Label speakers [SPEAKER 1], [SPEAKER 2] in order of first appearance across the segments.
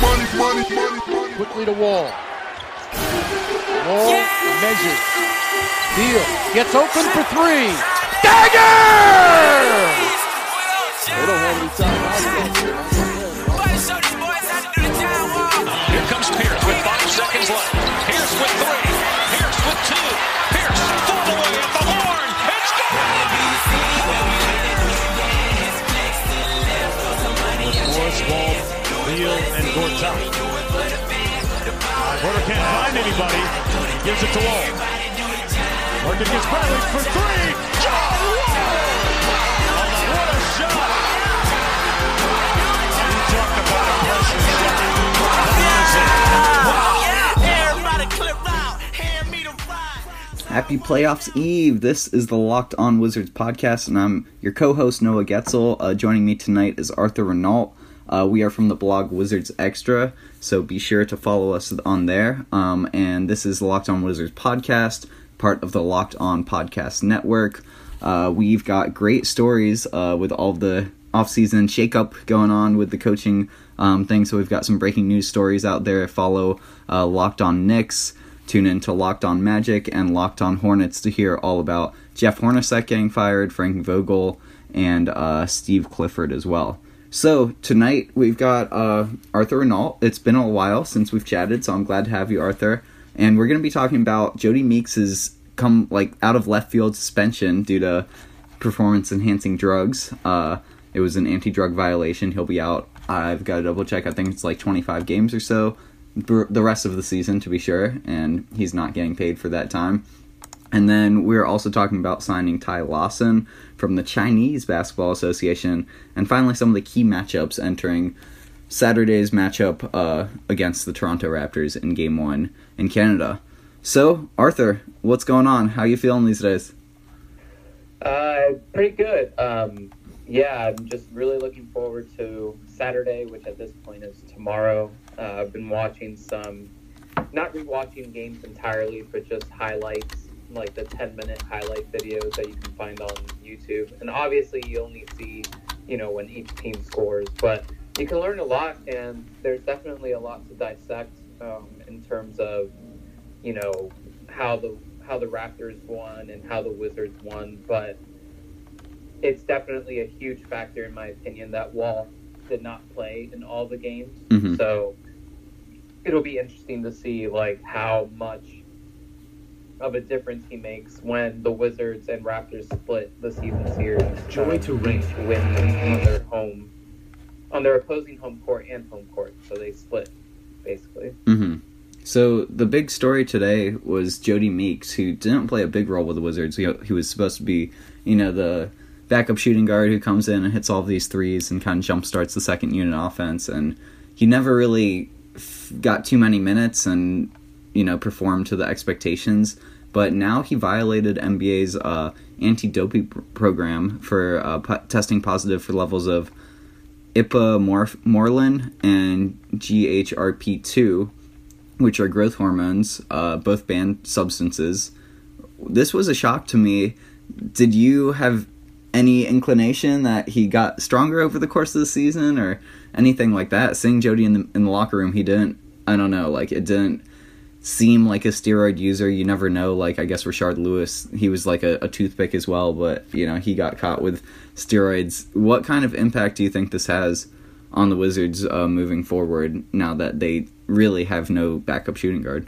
[SPEAKER 1] Money, money, money, Quickly to Wall. Wall yeah! measures. Beal. Gets open for three. Dagger! They don't have any time.
[SPEAKER 2] Here comes Pierce with five seconds left.
[SPEAKER 3] Beal, and Gortat. Porter can't find anybody. Gives it to Wall. Working gets Bradley for three.
[SPEAKER 4] Happy Playoffs Eve! This is the Locked On Wizards podcast, and I'm your co host, Noah Goetzel. Uh, joining me tonight is Arthur Reinaltt. Uh, we are from the blog Wizards Extra, so be sure to follow us on there. Um, and this is Locked On Wizards podcast, part of the Locked On Podcast Network. Uh, we've got great stories uh, with all the offseason shakeup going on with the coaching um, thing. So we've got some breaking news stories out there. Follow uh, Locked On Knicks. Tune in to Locked On Magic and Locked On Hornets to hear all about Jeff Hornacek getting fired, Frank Vogel, and uh, Steve Clifford as well. So tonight we've got uh, Arthur Reinaltt. It's been a while since we've chatted, so I'm glad to have you, Arthur. And we're going to be talking about Jodie Meeks's come like out of left field suspension due to performance enhancing drugs. Uh, it was an anti drug violation. He'll be out. I've got to double check. I think it's like 25 games or so, the rest of the season to be sure, and he's not getting paid for that time. And then we're also talking about signing Ty Lawson from the Chinese Basketball Association, and finally some of the key matchups entering Saturday's matchup uh, against the Toronto Raptors in Game One in Canada. So, Arthur, what's going on? How you feeling these days?
[SPEAKER 5] Uh, pretty good. Um, yeah, I'm just really looking forward to Saturday, which at this point is tomorrow. Uh, I've been watching some, not rewatching games entirely, but just highlights, like the 10 minute highlight videos that you can find on YouTube. And obviously, you only see, you know, when each team scores, but you can learn a lot, and there's definitely a lot to dissect um, in terms of you know how the how the Raptors won and how the Wizards won, but it's definitely a huge factor in my opinion that Wall did not play in all the games. Mm-hmm. So it'll be interesting to see like how much of a difference he makes when the Wizards and Raptors split the season series.
[SPEAKER 6] Joy to ring
[SPEAKER 5] win on their home on their opposing home court and home court, so they split basically.
[SPEAKER 4] Mm-hmm. So the big story today was Jodie Meeks, who didn't play a big role with the Wizards. He, he was supposed to be, you know, the backup shooting guard who comes in and hits all of these threes and kind of jump starts the second unit offense. And he never really f- got too many minutes and you know performed to the expectations. But now he violated NBA's uh, anti-doping pr- program for uh, testing positive for levels of ipamorelin and GHRP2 which are growth hormones, uh, both banned substances. This was a shock to me. Did you have any inclination that he got stronger over the course of the season or anything like that? Seeing Jodie in the in the locker room, he didn't. I don't know. Like it didn't seem like a steroid user. You never know. Like I guess Rashard Lewis, he was like a, a toothpick as well, but you know he got caught with steroids. What kind of impact do you think this has on the Wizards uh, moving forward now that they really have no backup shooting guard.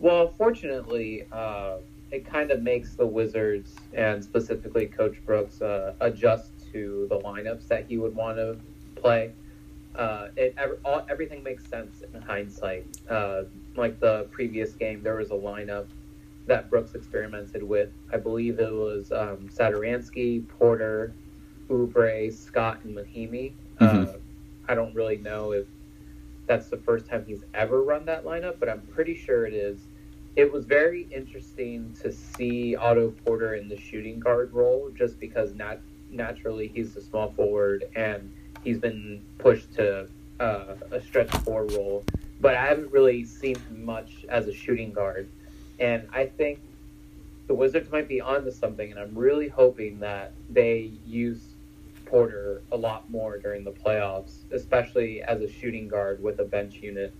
[SPEAKER 5] Well, fortunately, uh, it kind of makes the Wizards and specifically Coach Brooks uh, adjust to the lineups that he would want to play. Uh, it all, everything makes sense in hindsight. Uh, like the previous game, there was a lineup that Brooks experimented with. I believe it was um, Satoransky, Porter, Oubre, Scott, and Mahinmi. Mm-hmm. Uh, I don't really know if that's the first time he's ever run that lineup, but I'm pretty sure it is. It was very interesting to see Otto Porter in the shooting guard role, just because nat- naturally he's a small forward and he's been pushed to uh, a stretch four role. But I haven't really seen him much as a shooting guard, and I think the Wizards might be onto something, and I'm really hoping that they use Porter a lot more during the playoffs, especially as a shooting guard with a bench unit,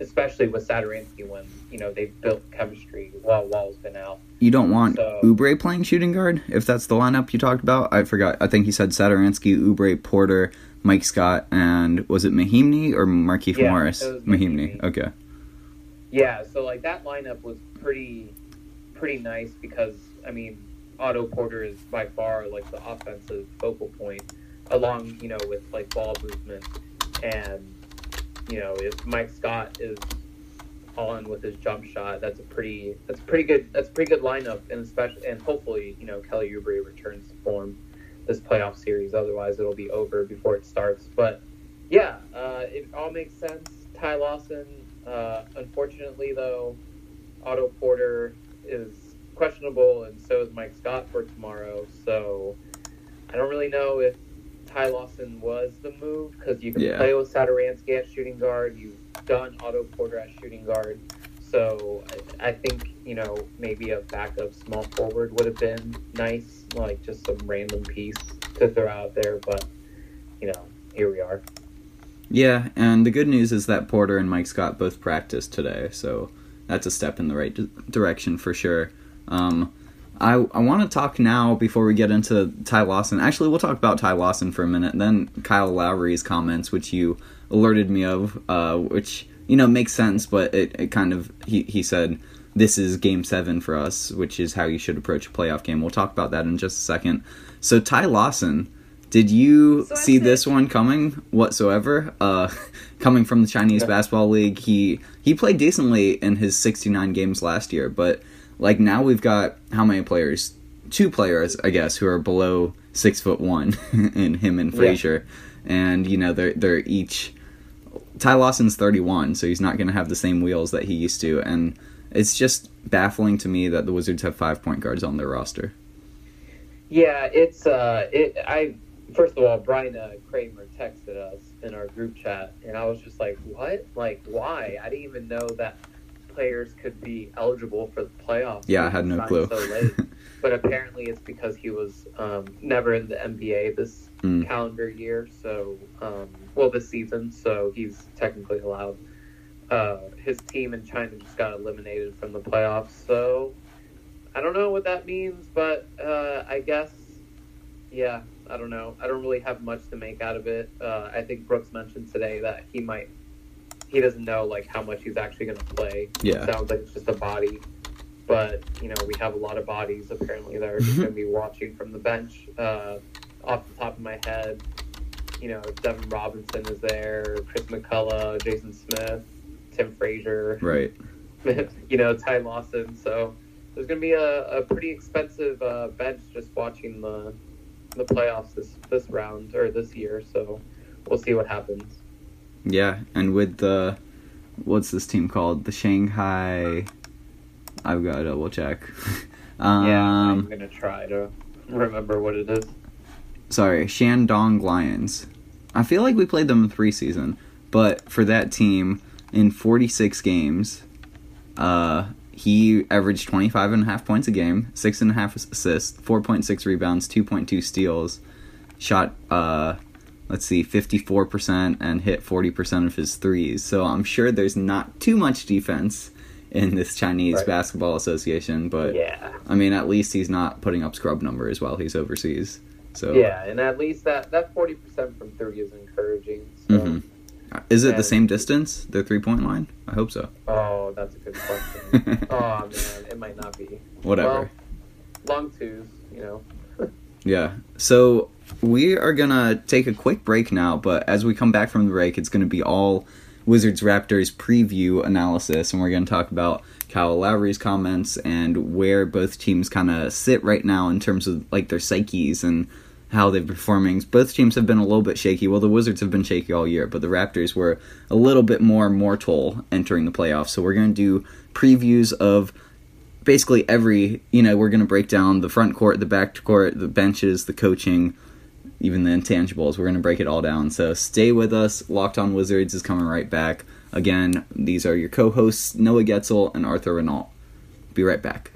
[SPEAKER 5] especially with Satoransky when you know they've built chemistry while Wall's been out.
[SPEAKER 4] You don't want
[SPEAKER 5] So-
[SPEAKER 4] Oubre playing shooting guard if that's the lineup you talked about. I forgot. I think he said Satoransky, Oubre, Porter, Mike Scott, and was it Mahinmi or Markieff
[SPEAKER 5] Yeah,
[SPEAKER 4] Morris?
[SPEAKER 5] Mahinmi.
[SPEAKER 4] Okay.
[SPEAKER 5] Yeah, so like that lineup was pretty pretty nice because I mean Otto Porter is by far like the offensive focal point, along you know with like ball movement, and you know if Mike Scott is on with his jump shot, that's a pretty that's a pretty good that's a pretty good lineup, and especially and hopefully you know Kelly Oubre returns to form this playoff series. Otherwise, it'll be over before it starts. But yeah, uh, it all makes sense. Ty Lawson, uh, unfortunately though, Otto Porter is questionable, and so is Mike Scott for tomorrow. So I don't really know if Ty Lawson was the move because you can
[SPEAKER 4] Yeah.
[SPEAKER 5] play with Satoransky at shooting guard. You've done Otto Porter at shooting guard. So I, think you know maybe a backup small forward would have been nice, like just some random piece to throw out there. But you know, here we are.
[SPEAKER 4] Yeah, and the good news is that Porter and Mike Scott both practiced today, so that's a step in the right di- direction for sure. Um, I I want to talk now before we get into Ty Lawson. Actually, we'll talk about Ty Lawson for a minute, then Kyle Lowry's comments, which you alerted me of, uh, which you know makes sense, but it, it kind of he he said this is game seven for us, which is how you should approach a playoff game. We'll talk about that in just a second. So Ty Lawson. Did you
[SPEAKER 6] So
[SPEAKER 4] see
[SPEAKER 6] said-
[SPEAKER 4] this one coming whatsoever? Uh, coming from the Chinese basketball league, he he played decently in his 69 games last year, but like now we've got how many players? Two players, I guess, who are below six foot one, in him and Frazier, and you know they're they're each. Ty Lawson's 31, so he's not going to have the same wheels that he used to, and it's just baffling to me that the Wizards have five point guards on their roster.
[SPEAKER 5] Yeah, it's uh, it. I first of all, Brian uh, Kramer texted us in our group chat, and I was just like, "What? Like, why? I didn't even know that players could be eligible for the playoffs."
[SPEAKER 4] Yeah, I had no clue.
[SPEAKER 5] So. but apparently, it's because he was um, never in the NBA this
[SPEAKER 4] Mm.
[SPEAKER 5] calendar year. So, um, well, this season. So he's technically allowed. Uh, his team in China just got eliminated from the playoffs. So I don't know what that means, but uh, I guess, yeah, I don't know. I don't really have much to make out of it. Uh, I think Brooks mentioned today that he might, he doesn't know like how much he's actually going to play.
[SPEAKER 4] Yeah.
[SPEAKER 5] It sounds like it's just a body, but you know we have a lot of bodies apparently that are just going to be watching from the bench. Uh, off the top of my head, you know Devin Robinson is there, Chris McCullough, Jason Smith, Tim Frazier
[SPEAKER 4] Right.
[SPEAKER 5] you know, Ty Lawson. So there's going to be a, a pretty expensive uh, bench just watching the the playoffs this this round or this year. So we'll see what happens.
[SPEAKER 4] Yeah, and with the what's this team called? The Shanghai. I've got to double check. um,
[SPEAKER 5] yeah, I'm going to try to remember what it is.
[SPEAKER 4] sorry, Shandong Lions. I feel like we played them in three season, but for that team in 46 games, uh, he averaged 25 and a half points a game, six and a half assists, 4.6 rebounds, 2.2 steals, shot uh, let's see, 54% and hit 40% of his threes. So I'm sure there's not too much defense in this Chinese
[SPEAKER 5] Right.
[SPEAKER 4] basketball association, but
[SPEAKER 5] Yeah.
[SPEAKER 4] I mean, at least he's not putting up scrub numbers while he's overseas. So
[SPEAKER 5] Yeah, and at least that that 40% from three is encouraging. So.
[SPEAKER 4] Mhm. Is it
[SPEAKER 5] Yeah.
[SPEAKER 4] the same distance, the three point line? I hope so.
[SPEAKER 5] Oh, that's a good question. oh man, it might not be.
[SPEAKER 4] Whatever.
[SPEAKER 5] Well, long twos, you know.
[SPEAKER 4] Yeah. So we are gonna take a quick break now, but as we come back from the break, it's gonna be all Wizards Raptors preview analysis, and we're gonna talk about Kyle Lowry's comments and where both teams kind of sit right now in terms of like their psyches and how they've been performing. Both teams have been a little bit shaky. Well, the Wizards have been shaky all year, but the Raptors were a little bit more mortal entering the playoffs. So we're going to do previews of basically every, you know, we're going to break down the front court, the back court, the benches, the coaching, even the intangibles. We're going to break it all down. So stay with us. Locked on Wizards is coming right back. Again, these are your co hosts, Noah Goetzel and Arthur Reinaltt. Be right back.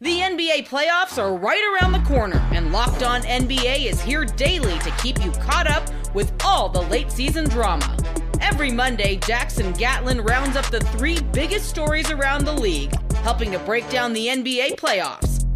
[SPEAKER 6] The NBA playoffs are right around the corner, and Locked On NBA is here daily to keep you caught up with all the late season drama. Every Monday, Jackson Gatlin rounds up the three biggest stories around the league, helping to break down the NBA playoffs.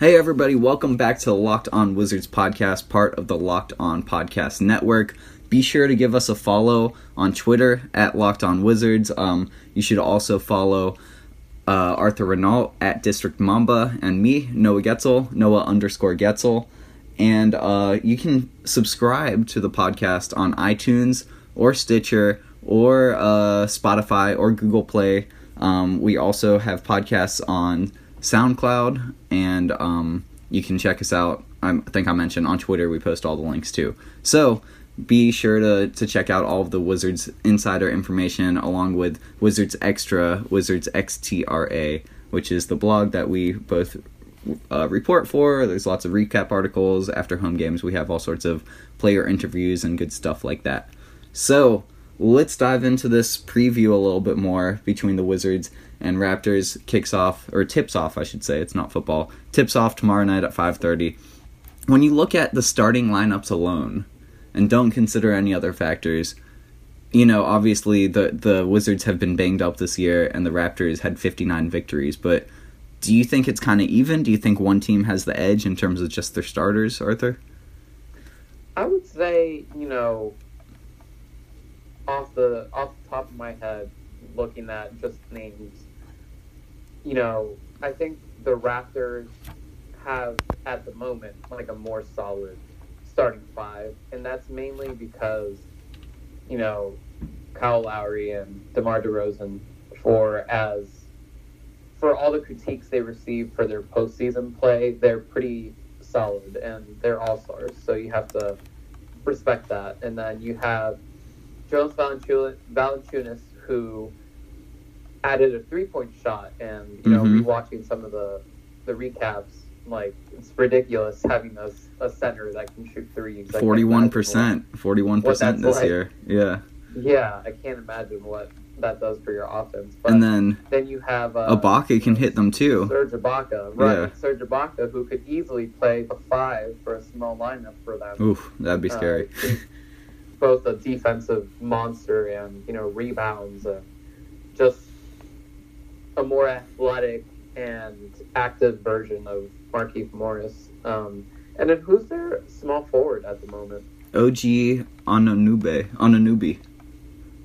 [SPEAKER 4] Hey, everybody, welcome back to the Locked On Wizards podcast, part of the Locked On Podcast Network. Be sure to give us a follow on Twitter at Locked On Wizards. Um, you should also follow uh, Arthur Reinaltt at District Mamba and me, Noah Goetzel, Noah underscore Goetzel. And uh, you can subscribe to the podcast on iTunes or Stitcher or uh, Spotify or Google Play. Um, we also have podcasts on SoundCloud, and um, you can check us out. I think I mentioned on Twitter we post all the links too. So be sure to, to check out all of the Wizards insider information along with Wizards Extra, Wizards XTRA, which is the blog that we both uh, report for. There's lots of recap articles after home games. We have all sorts of player interviews and good stuff like that. So let's dive into this preview a little bit more between the Wizards and Raptors. Kicks off or tips off, I should say. It's not football. Tips off tomorrow night at 5:30. When you look at the starting lineups alone and don't consider any other factors, you know, obviously the the Wizards have been banged up this year and the Raptors had 59 victories, but do you think it's kind of even? Do you think one team has the edge in terms of just their starters, Arthur?
[SPEAKER 5] I would say, you know, off the off the top of my head, looking at just names, you know, I think the Raptors have at the moment like a more solid starting five, and that's mainly because, you know, Kyle Lowry and DeMar DeRozan for as for all the critiques they received for their postseason play, they're pretty solid and they're all stars. So you have to respect that. And then you have Jonas Valanciunas, who added a three point shot, and you know,
[SPEAKER 4] Mhm.
[SPEAKER 5] rewatching some of the the recaps, like it's ridiculous having a, a center that can shoot threes.
[SPEAKER 4] Forty
[SPEAKER 5] one
[SPEAKER 4] percent, forty-one percent this
[SPEAKER 5] like.
[SPEAKER 4] year. Yeah,
[SPEAKER 5] Yeah, I can't imagine what that does for your offense. But
[SPEAKER 4] and then
[SPEAKER 5] then you have uh,
[SPEAKER 4] Ibaka can hit them too.
[SPEAKER 5] Serge Ibaka, right?
[SPEAKER 4] Yeah.
[SPEAKER 5] Serge Ibaka, who could easily play the five for a small lineup for them.
[SPEAKER 4] Oof, that'd be
[SPEAKER 5] Uh,
[SPEAKER 4] scary.
[SPEAKER 5] he's both a defensive monster and you know rebounds and just a more athletic and active version of Markieff Morris. Um, and then who's their small forward at the moment?
[SPEAKER 4] OG Ananube, Anunoby.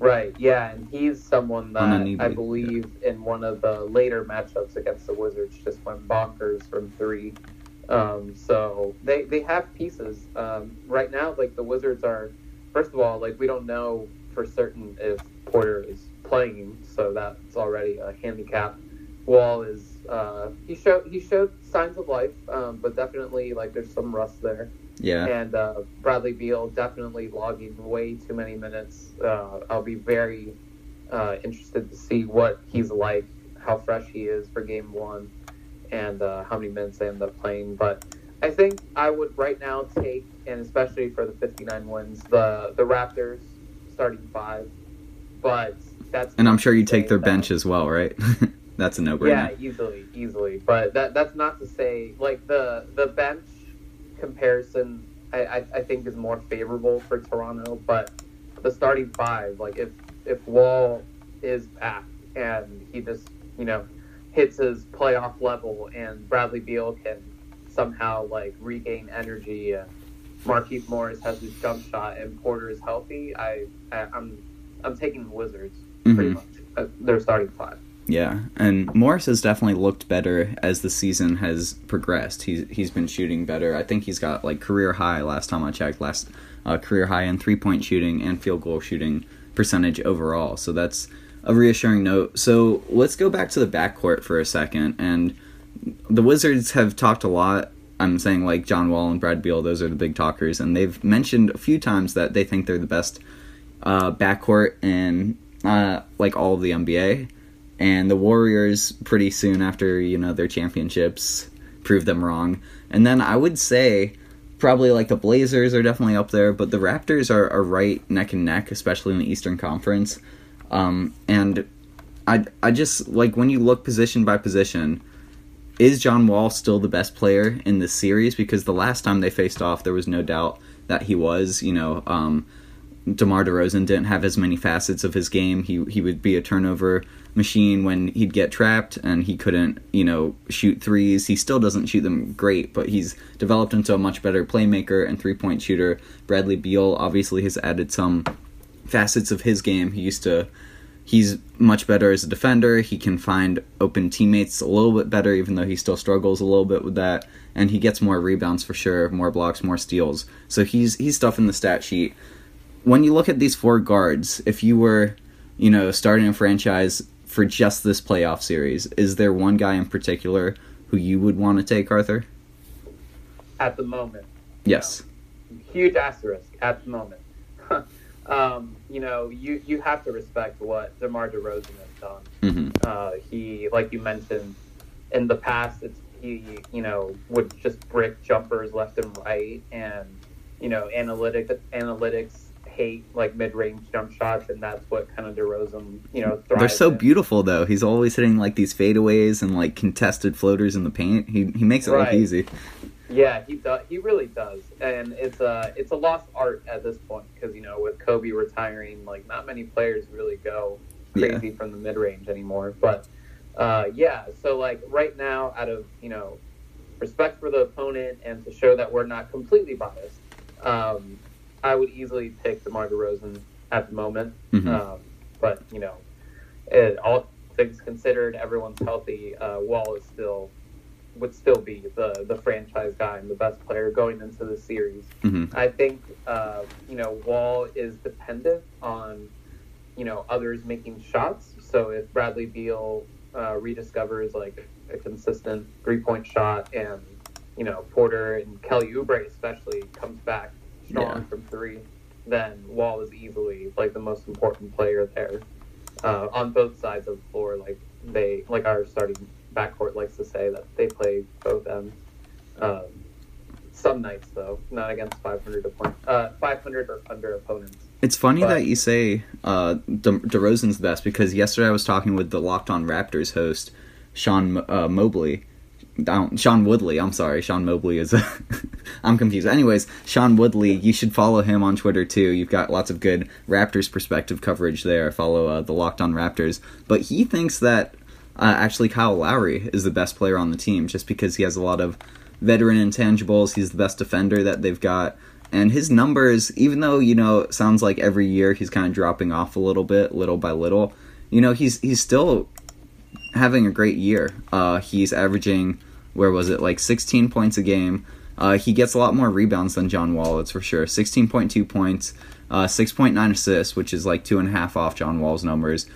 [SPEAKER 5] Right, yeah, and he's someone that I believe in one of the later matchups against the Wizards just went bonkers from three. Um, so they they have pieces. Um, right now, like the Wizards are, first of all, like we don't know for certain if Porter is playing, so that's already a handicap. Wall is uh, he showed he showed signs of life, um, but definitely like there's some rust there
[SPEAKER 4] Yeah,
[SPEAKER 5] and uh, Bradley Beal definitely logging way too many minutes. Uh, I'll be very uh, interested to see what he's like, how fresh he is for game one, and uh, how many minutes they end up playing. But I think I would right now take, and especially for the 59 wins, the the Raptors starting five. But that's
[SPEAKER 4] and I'm sure you take their
[SPEAKER 5] that-
[SPEAKER 4] bench as well, right? That's a no-brainer.
[SPEAKER 5] Yeah, easily, easily. But that that's not to say like the the bench comparison I, I, I think is more favorable for Toronto, but the starting five, like if if Wall is back and he just, you know, hits his playoff level and Bradley Beal can somehow like regain energy and Markieff Morris has his jump shot and Porter is healthy, I, I I'm I'm taking the Wizards pretty
[SPEAKER 4] Mhm.
[SPEAKER 5] much. Uh, They're starting five.
[SPEAKER 4] Yeah, and Morris has definitely looked better as the season has progressed. He's he's been shooting better. I think he's got like career high last time I checked. Last uh, career high in three point shooting and field goal shooting percentage overall. So that's a reassuring note. So let's go back to the backcourt for a second. And the Wizards have talked a lot. I'm saying like John Wall and Brad Beal; those are the big talkers, and they've mentioned a few times that they think they're the best uh, backcourt in uh, like all of the NBA and the Warriors pretty soon after you know their championships proved them wrong. And then I would say probably like the Blazers are definitely up there, but the Raptors are, are right neck and neck, especially in the Eastern Conference. Um, and I I just like when you look position by position, is John Wall still the best player in this series? Because the last time they faced off, there was no doubt that he was. You know, um, DeMar DeRozan didn't have as many facets of his game. He he would be a turnover machine when he'd get trapped and he couldn't, you know, shoot threes. He still doesn't shoot them great, but he's developed into a much better playmaker and three point shooter. Bradley Beal obviously has added some facets of his game. He used to he's much better as a defender. He can find open teammates a little bit better, even though he still struggles a little bit with that. And he gets more rebounds for sure, more blocks, more steals. So he's he's stuff in the stat sheet. When you look at these four guards, if you were, you know, starting a franchise for just this playoff series, is there one guy in particular who you would want to take, Arthur?
[SPEAKER 5] At the moment.
[SPEAKER 4] Yes.
[SPEAKER 5] No. Huge asterisk at the moment. um, you know, you, you have to respect what DeMar DeRozan has done.
[SPEAKER 4] Mm-hmm.
[SPEAKER 5] Uh, he, like you mentioned, in the past, it's he, you know, would just brick jumpers left and right, and you know, analytic analytics hate like mid-range jump shots, and that's what kind of DeRozan, you know,
[SPEAKER 4] They're so
[SPEAKER 5] in.
[SPEAKER 4] beautiful though. He's always hitting like these fadeaways and like contested floaters in the paint. He he makes it
[SPEAKER 5] right.
[SPEAKER 4] look easy.
[SPEAKER 5] Yeah, he does. He really does, and it's a it's a lost art at this point because you know with Kobe retiring, like not many players really go crazy yeah. from the mid range anymore. But uh, yeah, so like right now, out of you know respect for the opponent and to show that we're not completely biased, um, I would easily pick DeMar DeRozan at the moment.
[SPEAKER 4] Mm-hmm.
[SPEAKER 5] Um, but you know, it, all things considered, everyone's healthy. Uh, Wall is still would still be the the franchise guy and the best player going into the series.
[SPEAKER 4] Mm-hmm.
[SPEAKER 5] I think uh, you know Wall is dependent on you know others making shots. So if Bradley Beal uh, rediscovers like a consistent three point shot and you know Porter and Kelly Oubre especially comes back strong yeah. from three, then Wall is easily like the most important player there uh, on both sides of the floor. Like they, like our starting backcourt likes to say that they play both ends. Um, some nights though, not against 500 opponent, uh, 500 or under opponents.
[SPEAKER 4] It's funny but, that you say uh, De- DeRozan's the best because yesterday I was talking with the Locked On Raptors host Sean uh, Mobley, Sean Woodley. I'm sorry, Sean Mobley is. A I'm confused. Anyways, Sean Woodley, you should follow him on Twitter too. You've got lots of good Raptors perspective coverage there. Follow uh, the Locked On Raptors. But he thinks that uh, actually Kyle Lowry is the best player on the team just because he has a lot of veteran intangibles. He's the best defender that they've got. And his numbers, even though you know, sounds like every year he's kind of dropping off a little bit, little by little. You know, he's he's still having a great year. Uh, he's averaging where was it like 16 points a game. Uh, he gets a lot more rebounds than John Wall, that's for sure. 16.2 points, uh, 6.9 assists, which is like two and a half off John Wall's numbers.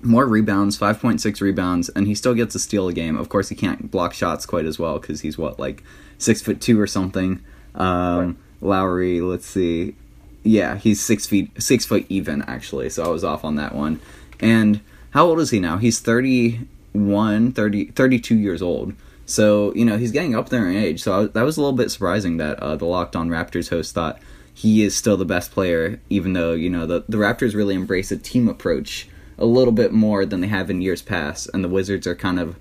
[SPEAKER 4] More rebounds, 5.6 rebounds, and he still gets a steal a game. Of course, he can't block shots quite as well because he's what like six foot two or something. Um, right. Lowry, let's see, yeah, he's six feet six foot even actually. So I was off on that one. And how old is he now? He's 31, 30, 32 years old. So, you know, he's getting up there in age. So I, that was a little bit surprising that uh, the Locked On Raptors host thought he is still the best player, even though, you know, the, the Raptors really embrace a team approach a little bit more than they have in years past. And the Wizards are kind of,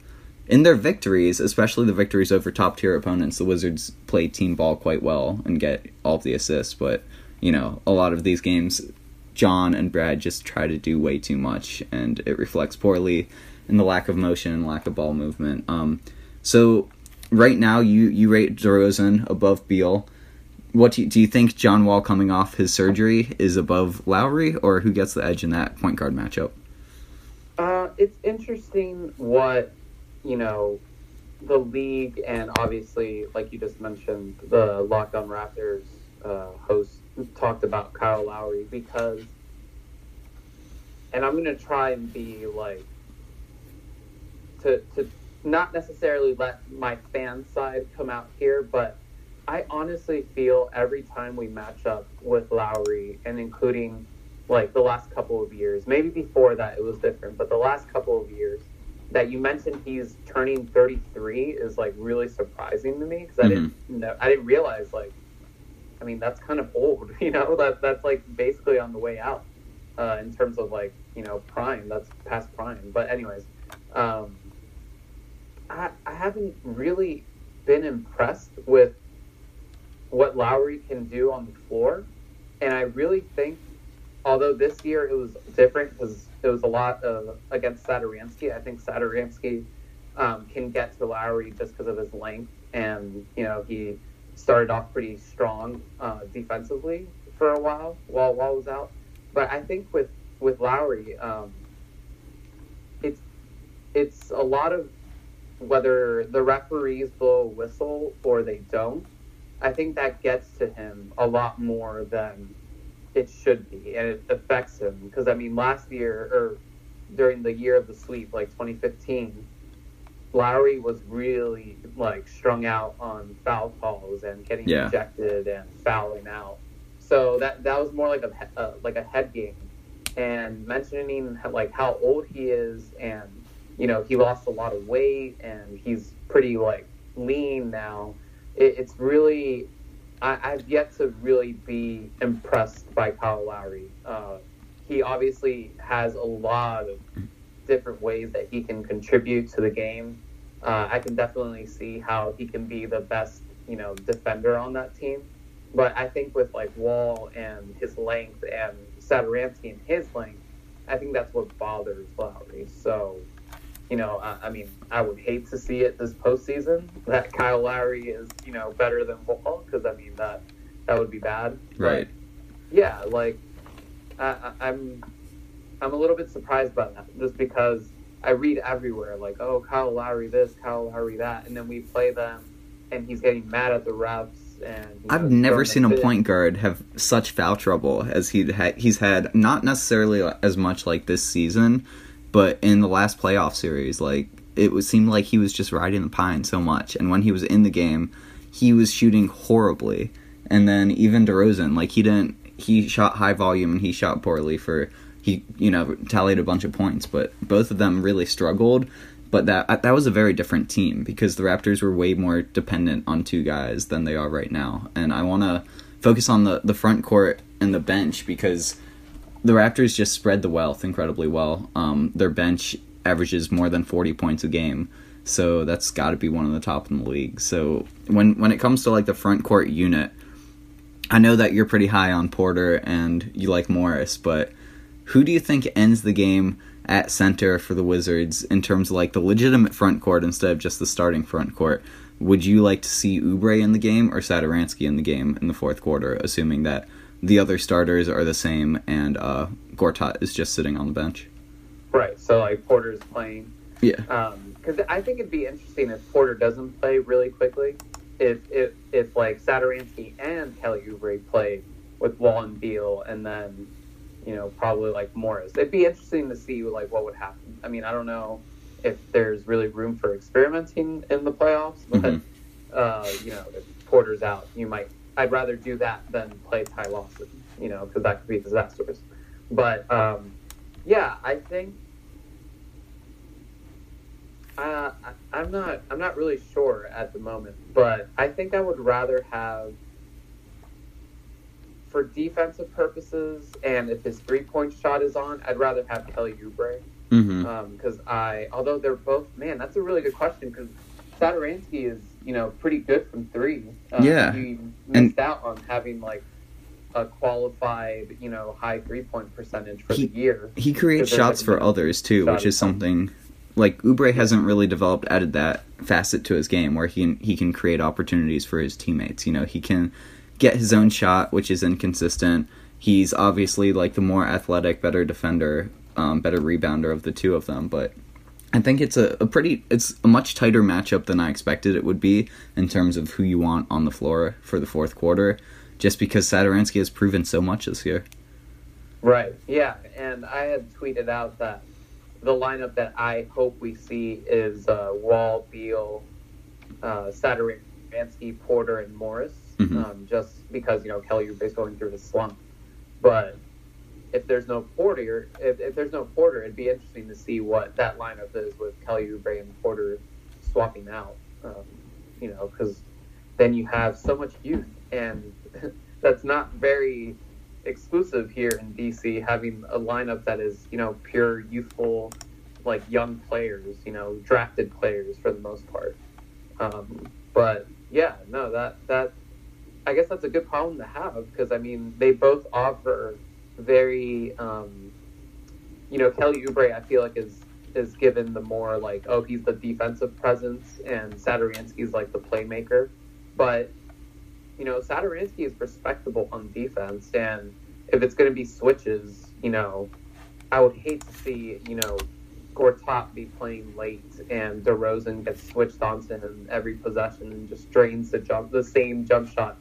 [SPEAKER 4] in their victories, especially the victories over top tier opponents, the Wizards play team ball quite well and get all of the assists. But, you know, a lot of these games, John and Brad just try to do way too much, and it reflects poorly in the lack of motion and lack of ball movement. Um, so right now, you you rate DeRozan above Beal. What do you, do you think John Wall coming off his surgery is above Lowry, or who gets the edge in that point guard matchup?
[SPEAKER 5] Uh, it's interesting what you know the league and obviously, like you just mentioned, the Locked On Raptors uh, host talked about Kyle Lowry because, and I'm gonna try and be like to to not necessarily let my fan side come out here, but I honestly feel every time we match up with Lowry and including like the last couple of years, maybe before that it was different, but the last couple of years that you mentioned he's turning 33 is like really surprising to me because I mm-hmm. didn't know, I didn't realize like I mean that's kind of old, you know that that's like basically on the way out uh, in terms of like you know prime that's past prime. But anyways, um, I I haven't really been impressed with what Lowry can do on the floor, and I really think although this year it was different because it was a lot of, against Satoransky. I think Satoransky um, can get to Lowry just because of his length, and you know he started off pretty strong uh, defensively for a while while Wall was out. But I think with with Lowry, um, it's it's a lot of whether the referees blow a whistle or they don't. I think that gets to him a lot more than it should be, and it affects him because I mean, last year or during the year of the sweep, like 2015, Lowry was really like strung out on foul calls and getting
[SPEAKER 4] Yeah.
[SPEAKER 5] ejected and fouling out. So that that was more like a uh, like a head game, and mentioning like how old he is and you know he lost a lot of weight and he's pretty like lean now. It, it's really I, I've yet to really be impressed by Kyle Lowry. Uh, he obviously has a lot of different ways that he can contribute to the game. Uh, I can definitely see how he can be the best, you know, defender on that team. But I think with like Wall and his length and Satoransky and his length, I think that's what bothers Lowry. So, you know, I, I mean, I would hate to see it this postseason that Kyle Lowry is, you know, better than Wall because I mean that that would be bad. But,
[SPEAKER 4] Right.
[SPEAKER 5] yeah, like I, I'm I'm a little bit surprised by that just because I read everywhere like, oh, Kyle Lowry this, Kyle Lowry that, and then we play them, and he's getting mad at the refs. And you know,
[SPEAKER 4] I've never seen a
[SPEAKER 5] fit.
[SPEAKER 4] point guard have such foul trouble as he ha- he's had. Not necessarily as much like this season, but in the last playoff series, like it was seemed like he was just riding the pine so much. And when he was in the game, he was shooting horribly. And then even DeRozan, like he didn't. He shot high volume and he shot poorly for he you know tallied a bunch of points, but both of them really struggled. But that that was a very different team because the Raptors were way more dependent on two guys than they are right now. And I want to focus on the the front court and the bench because the Raptors just spread the wealth incredibly well. Um, their bench averages more than 40 points a game. So that's got to be one of the top in the league. So when when it comes to like the front court unit, I know that you're pretty high on Porter and you like Morris, but who do you think ends the game at center for the Wizards in terms of like the legitimate front court instead of just the starting front court? Would you like to see Oubre in the game or Satoransky in the game in the fourth quarter, assuming that the other starters are the same and uh, Gortat is just sitting on the bench?
[SPEAKER 5] Right. So like Porter's playing.
[SPEAKER 4] Yeah.
[SPEAKER 5] because I think it'd be interesting if Porter doesn't play really quickly. If if if like Satoransky and Kelly Oubre play with Wall and Beal, and then you know probably like Morris, it'd be interesting to see like what would happen. I mean, I don't know if there's really room for experimenting in the playoffs, but
[SPEAKER 4] Mhm.
[SPEAKER 5] uh, you know if Porter's out, you might. I'd rather do that than play Ty Lawson, you know, because that could be disastrous. But um, yeah, I think uh, I- I'm not. I'm not really sure at the moment, but I think I would rather have, for defensive purposes, and if his three point shot is on, I'd rather have Kelly Oubre
[SPEAKER 4] Mm-hmm.
[SPEAKER 5] because I, although they're both, man, that's a really good question because Satoransky is, you know, pretty good from three. Uh,
[SPEAKER 4] Yeah.
[SPEAKER 5] he
[SPEAKER 4] And-
[SPEAKER 5] missed out on having like a qualified, you know, high three point percentage for
[SPEAKER 4] He-
[SPEAKER 5] the year.
[SPEAKER 4] He creates shots for others too, which is something like Oubre hasn't really developed added that facet to his game where he can, he can create opportunities for his teammates. You know, he can get his own shot, which is inconsistent. He's obviously like the more athletic, better defender um, better rebounder of the two of them, but I think it's a, a pretty it's a much tighter matchup than I expected it would be in terms of who you want on the floor for the fourth quarter, just because Satoransky has proven so much this year.
[SPEAKER 5] Right. Yeah, and I had tweeted out that the lineup that I hope we see is uh, Wall, Beal, uh, Satoransky, Porter, and Morris.
[SPEAKER 4] Mhm.
[SPEAKER 5] Um, just because you know Kelly Oubre's going through the slump, but if there's no Porter, if, if there's no Porter, it'd be interesting to see what that lineup is with Kelly Oubre and Porter swapping out. Um, you know, because then you have so much youth, and that's not very exclusive here in DC. Having a lineup that is you know pure youthful, like young players, you know, drafted players for the most part. Um, but yeah, no, that that I guess that's a good problem to have because I mean they both offer very, um, you know, Kelly Oubre. I feel like is is given the more like oh he's the defensive presence and Satoransky's like the playmaker, but you know Satoransky is respectable on defense and if it's going to be switches, you know, I would hate to see you know Gortat be playing late and DeRozan gets switched onto him every possession and just drains the jump the same jump shot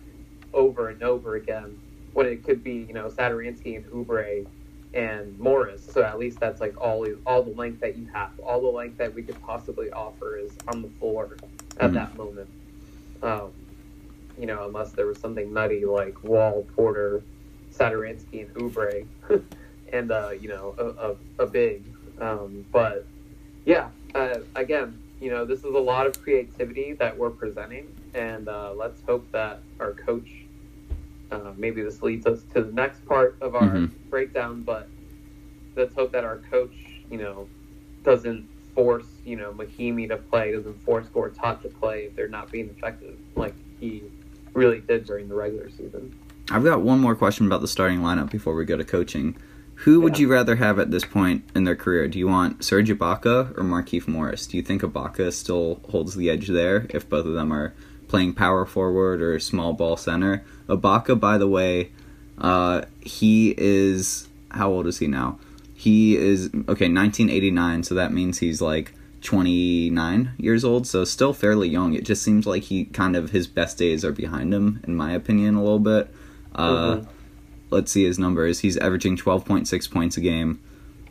[SPEAKER 5] over and over again when it could be you know Satoransky and Oubre and Morris. So at least that's like all all the length that you have, all the length that we could possibly offer is on the floor at
[SPEAKER 4] Mhm.
[SPEAKER 5] that moment. Um, you know, unless there was something nutty like Wall, Porter, Satoransky, and Oubre, and uh, you know a, a, a big. Um, but yeah, uh, again, you know, this is a lot of creativity that we're presenting, and uh, let's hope that our coach. Uh, maybe this leads us to the next part of our
[SPEAKER 4] Mhm.
[SPEAKER 5] breakdown, but let's hope that our coach, you know, doesn't force, you know, Mahinmi to play, doesn't force Gortat to play if they're not being effective, like he really did during the regular season.
[SPEAKER 4] I've got one more question about the starting lineup before we go to coaching. Who would
[SPEAKER 5] Yeah.
[SPEAKER 4] you rather have at this point in their career? Do you want Serge Ibaka or Markieff Morris? Do you think Ibaka still holds the edge there if both of them are playing power forward or small ball center? Ibaka, by the way, uh, he is how old is he now? He is okay, 1989, so that means he's like 29 years old, so still fairly young. It just seems like he kind of his best days are behind him, in my opinion, a little bit. Uh,
[SPEAKER 5] Mhm.
[SPEAKER 4] Let's see his numbers. He's averaging 12.6 points a game,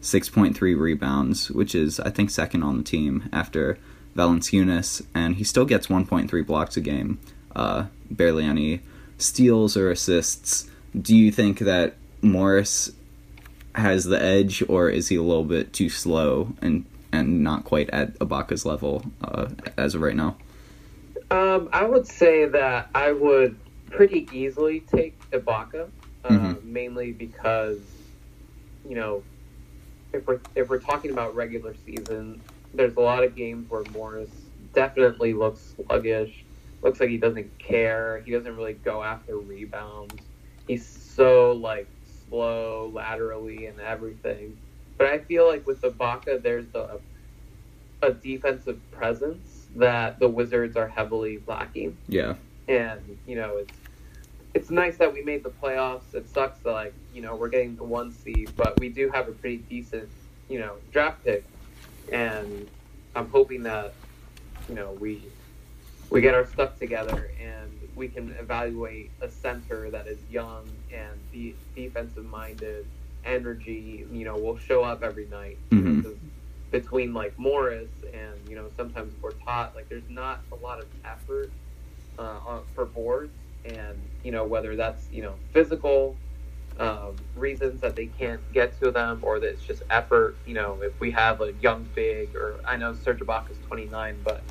[SPEAKER 4] 6.3 rebounds, which is I think second on the team after Valanciunas, and he still gets 1.3 blocks a game. Uh, barely any steals or assists. Do you think that Morris has the edge, or is he a little bit too slow and and not quite at Ibaka's level uh, as of right now?
[SPEAKER 5] Um, I would say that I would pretty easily take Ibaka, uh,
[SPEAKER 4] Mhm.
[SPEAKER 5] mainly because, you know, if we're if we're talking about regular season, there's a lot of games where Morris definitely looks sluggish. Looks like he doesn't care. He doesn't really go after rebounds. He's so like slow laterally and everything. But I feel like with Ibaka, there's a a defensive presence that the Wizards are heavily lacking.
[SPEAKER 4] Yeah.
[SPEAKER 5] And you know, it's it's nice that we made the playoffs. It sucks that like you know we're getting the one seed, but we do have a pretty decent you know draft pick, and I'm hoping that you know we we get our stuff together and we can evaluate a center that is young and de- defensive minded, energy. You know, will show up every night.
[SPEAKER 4] Mhm.
[SPEAKER 5] Between like Morris and you know sometimes Gortat, like there's not a lot of effort uh, on, for boards, and you know whether that's you know physical um, reasons that they can't get to them, or that it's just effort. You know, if we have a young big, or I know Serge Ibaka is 29, but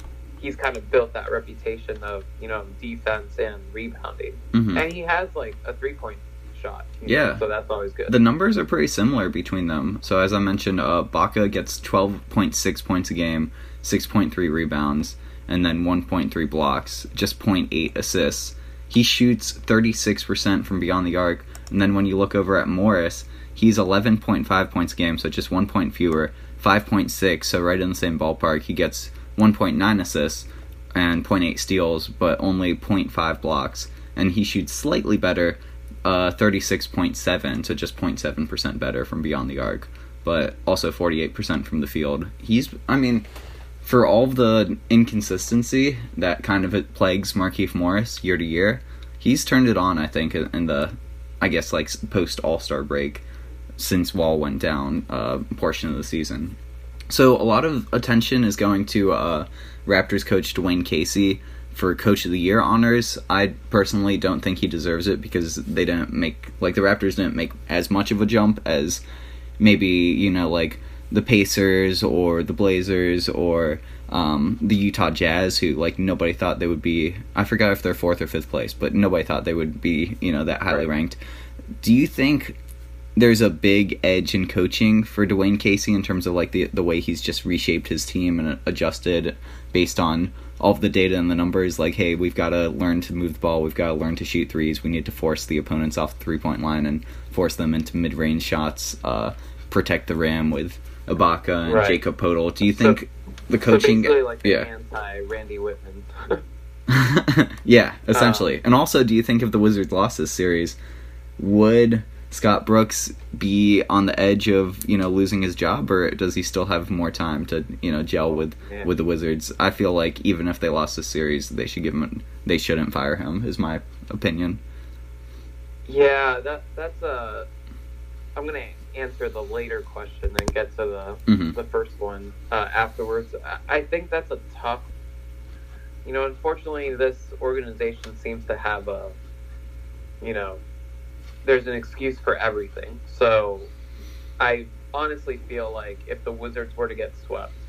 [SPEAKER 5] he's kind of built that reputation of you know defense and rebounding,
[SPEAKER 4] Mhm.
[SPEAKER 5] and he has like a three point shot.
[SPEAKER 4] Yeah.
[SPEAKER 5] know, so that's always good.
[SPEAKER 4] The numbers are pretty similar between them. So as I mentioned, uh, Baca gets 12.6 points a game, 6.3 rebounds, and then 1.3 blocks, just 0.8 assists. He shoots 36% from beyond the arc, and then when you look over at Morris, he's 11.5 points a game, so just one point fewer, 5.6, so right in the same ballpark. He gets 1.9 assists and 0.8 steals, but only 0.5 blocks, and he shoots slightly better, uh, 36.7, so just 0.7% better from beyond the arc. but also 48% from the field. He's, I mean, for all the inconsistency that kind of plagues Markieff Morris year to year, he's turned it on, I think, in the, I guess, like post All Star break since Wall went down uh, portion of the season. So a lot of attention is going to uh, Raptors coach Dwane Casey for Coach of the Year honors. I personally don't think he deserves it because they didn't make like the Raptors didn't make as much of a jump as maybe you know like the Pacers or the Blazers or um, the Utah Jazz, who like nobody thought they would be. I forgot if they're fourth or fifth place, but nobody thought they would be you know that highly ranked. Do you think there's a big edge in coaching for Dwane Casey in terms of like the the way he's just reshaped his team and adjusted based on all of the data and the numbers like hey we've got to learn to move the ball we've got to learn to shoot threes we need to force the opponents off the three point line and force them into mid-range shots uh, protect the rim with Ibaka and
[SPEAKER 5] Right.
[SPEAKER 4] Jakob Poeltl do you
[SPEAKER 5] So-
[SPEAKER 4] think the coaching
[SPEAKER 5] so basically like
[SPEAKER 4] yeah
[SPEAKER 5] anti Randy Wittman.
[SPEAKER 4] yeah, essentially. and also, do you think if the Wizards lost this series, would Scott Brooks be on the edge of you know losing his job, or does he still have more time to you know gel with
[SPEAKER 5] Yeah.
[SPEAKER 4] with the Wizards? I feel like even if they lost the series, they should give him. They shouldn't fire him. Is my opinion.
[SPEAKER 5] Yeah, that that's a. I'm gonna answer the later question and get to the
[SPEAKER 4] Mhm.
[SPEAKER 5] the first one uh, afterwards. I think that's a tough. You know, unfortunately, this organization seems to have a. You know, there's an excuse for everything. So, I honestly feel like if the Wizards were to get swept,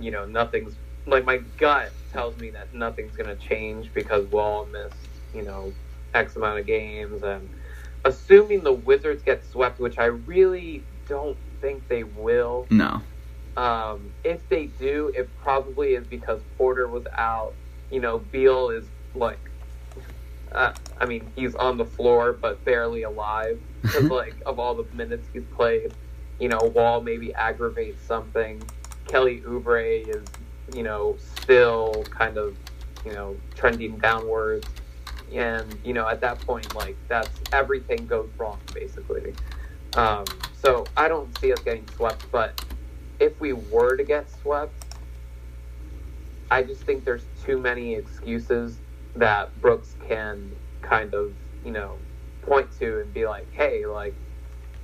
[SPEAKER 5] you know, nothing's like my gut tells me that nothing's gonna change because Wall miss, you know, X amount of games, and assuming the Wizards get swept, which I really don't think they will.
[SPEAKER 4] No.
[SPEAKER 5] Um, if they do, it probably is because Porter was out. You know, Beal is like, uh, I mean, he's on the floor but barely alive because like of all the minutes he's played. You know, Wall maybe aggravates something. Kelly Oubre is, you know, still kind of, you know, trending downwards. And you know, at that point, like that's everything goes wrong basically. Um, so I don't see us getting swept, but if we were to get swept, I just think there's too many excuses that Brooks can kind of, you know, point to and be like, hey, like,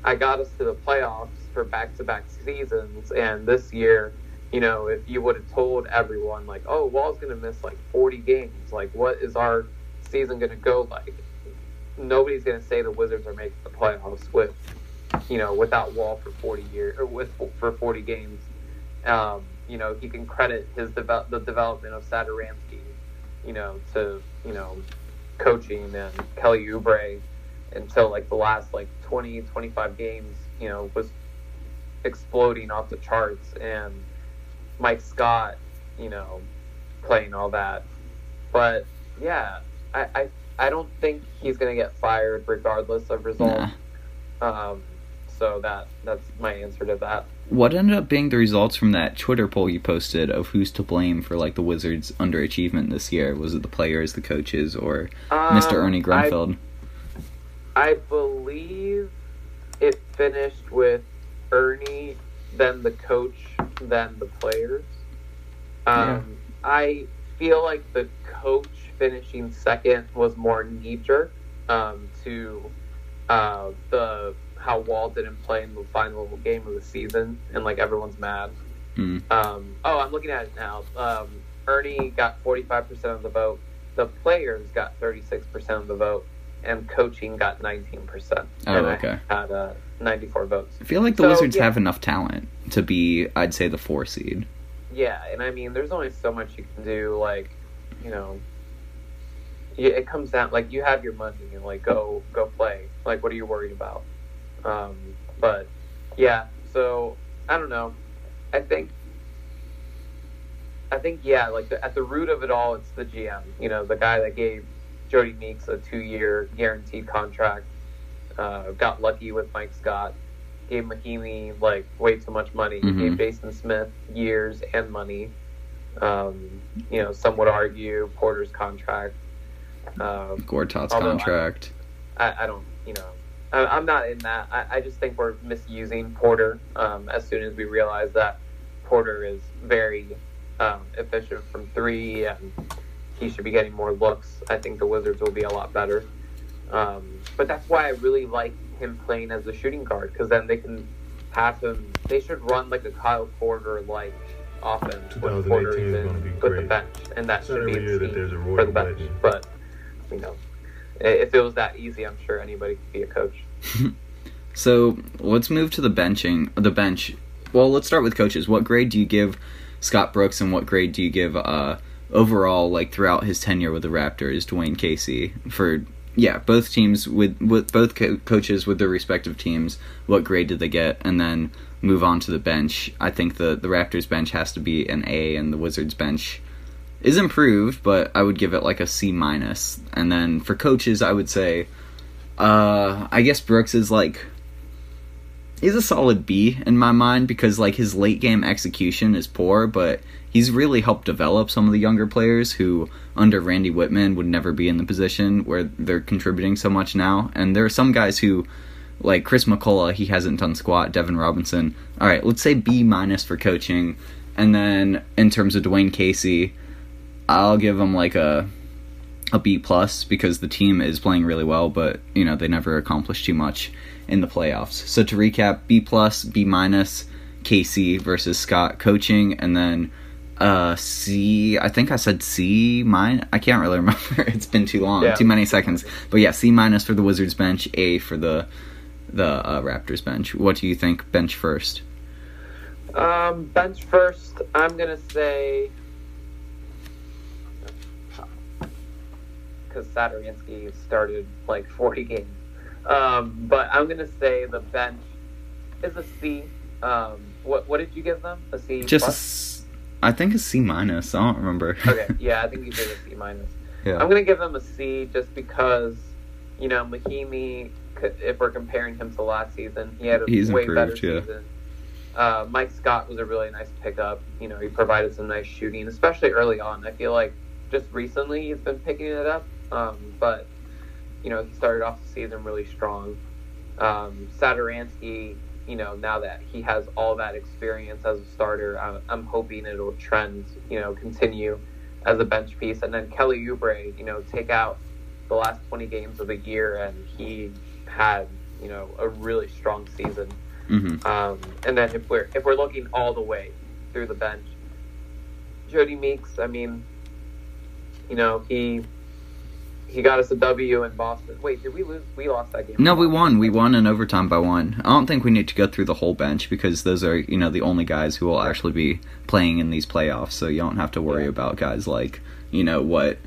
[SPEAKER 5] I got us to the playoffs for back to back seasons, and this year, you know, if you would have told everyone, like, oh, Wall's going to miss like 40 games, like, what is our season going to go like? Nobody's going to say the Wizards are making the playoffs with, you know, without Wall for 40 years or with for 40 games. Um, you know, he can credit his develop the development of Satoransky, you know, to you know, coaching and Kelly Oubre until like the last like 20, 25 games, you know, was exploding off the charts and Mike Scott, you know, playing all that. But yeah, I I, I don't think he's gonna get fired regardless of results. Um, so that that's my answer to that.
[SPEAKER 4] What ended up being the results from that Twitter poll you posted of who's to blame for like the Wizards' underachievement this year? Was it the players, the coaches, or Mr.
[SPEAKER 5] Um,
[SPEAKER 4] Ernie Grunfeld?
[SPEAKER 5] I believe it finished with Ernie, then the coach, then the players. Um, I feel like the coach finishing second was more knee jerk um, to uh, the how Wall didn't play in the final game of the season, and like everyone's mad.
[SPEAKER 4] Hmm.
[SPEAKER 5] Um, oh, I'm looking at it now. Um, Ernie got 45% of the vote. The players got 36% of the vote, and coaching got 19%.
[SPEAKER 4] Oh,
[SPEAKER 5] and I
[SPEAKER 4] okay.
[SPEAKER 5] had uh, 94 votes.
[SPEAKER 4] I feel like the
[SPEAKER 5] So,
[SPEAKER 4] Wizards
[SPEAKER 5] yeah.
[SPEAKER 4] have enough talent to be, I'd say, the four seed.
[SPEAKER 5] Yeah, and I mean, there's only so much you can do. Like, you know, it comes down like you have your money and like go go play. Like, what are you worried about? Um, but yeah, so I don't know. I think. I think yeah, like the, at the root of it all, it's the GM. You know, the guy that gave Jodie Meeks a two-year guaranteed contract. Uh, got lucky with Mike Scott. Gave Mahinmi like way too much money.
[SPEAKER 4] Mhm.
[SPEAKER 5] Gave Jason Smith years and money. Um, you know, some would argue Porter's contract. Um,
[SPEAKER 4] Gortat's
[SPEAKER 5] Although I-
[SPEAKER 4] contract.
[SPEAKER 5] I, I don't, you know, I'm not in that. I, I just think we're misusing Porter um, as soon as we realize that Porter is very um, efficient from three and he should be getting more looks. I think the Wizards will be a lot better. Um, but that's why I really like him playing as a shooting guard because then they can have him. They should run like a Kyle Korver like offense when
[SPEAKER 3] 2018
[SPEAKER 5] Porter
[SPEAKER 3] is
[SPEAKER 5] is
[SPEAKER 3] gonna be
[SPEAKER 5] in with the bench, and that
[SPEAKER 3] It's
[SPEAKER 5] should be
[SPEAKER 3] every
[SPEAKER 5] the
[SPEAKER 3] year that there's a
[SPEAKER 5] for the bench.
[SPEAKER 3] legend.
[SPEAKER 5] But you know, if it was that easy, I'm sure anybody could be a coach.
[SPEAKER 4] So let's move to the benching. The bench. Well, let's start with coaches. What grade do you give Scott Brooks, and what grade do you give uh, overall, like throughout his tenure with the Raptors, Dwane Casey? For yeah, both teams with with both co- coaches with their respective teams. What grade did they get? And then move on to the bench. I think the the Raptors bench has to be an A, and the Wizards bench is improved, but I would give it like a C minus. And then for coaches, I would say, uh, I guess Brooks is like he's a solid B in my mind because like his late game execution is poor, but he's really helped develop some of the younger players who under Randy Wittman would never be in the position where they're contributing so much now. And there are some guys who like Chris McCullough, he hasn't done squat. Devin Robinson. All right, let's say B minus for coaching, and then in terms of Dwane Casey, I'll give them like a a B plus because the team is playing really well, but you know they never accomplished too much in the playoffs. So to recap, B plus, B minus, Casey versus Scott coaching, and then uh C. I think I said C mine. I can't really remember. it's been too long,
[SPEAKER 5] Yeah.
[SPEAKER 4] too many seconds. But yeah, C minus for the Wizards bench, A for the the uh, Raptors bench. What do you think? Bench first.
[SPEAKER 5] Um, bench first, I'm gonna say because Satoransky started like 40 games. Um, but I'm gonna say the bench is a C. Um, what what did you give them? A C.
[SPEAKER 4] Just, a
[SPEAKER 5] plus?
[SPEAKER 4] s- I think a C minus. I don't remember.
[SPEAKER 5] okay. Yeah, I think you did a C minus.
[SPEAKER 4] yeah.
[SPEAKER 5] I'm gonna give them a C just because, you know, Mahinmi. If we're comparing him to last season, he had a
[SPEAKER 4] He's
[SPEAKER 5] way better
[SPEAKER 4] improved, yeah.
[SPEAKER 5] season. Uh, Mike Scott was a really nice pickup. You know, he provided some nice shooting, especially early on. I feel like just recently he's been picking it up, um, but you know, he started off the season really strong. Um, Satoransky, you know, now that he has all that experience as a starter, I'm, I'm hoping it'll trend, you know, continue as a bench piece. And then Kelly Oubre, you know, take out the last 20 games of the year, and he had, you know, a really strong season.
[SPEAKER 4] hmm
[SPEAKER 5] Um, and then if we're if we're looking all the way through the bench, Jodie Meeks. I mean, you know he he got us a W in Boston. Wait, did we lose? We lost that game.
[SPEAKER 4] No, we won. We won in overtime by one. I don't think we need to go through the whole bench because those are, you know, the only guys who will actually be playing in these playoffs. So you don't have to worry
[SPEAKER 5] Yeah.
[SPEAKER 4] about guys like, you know, what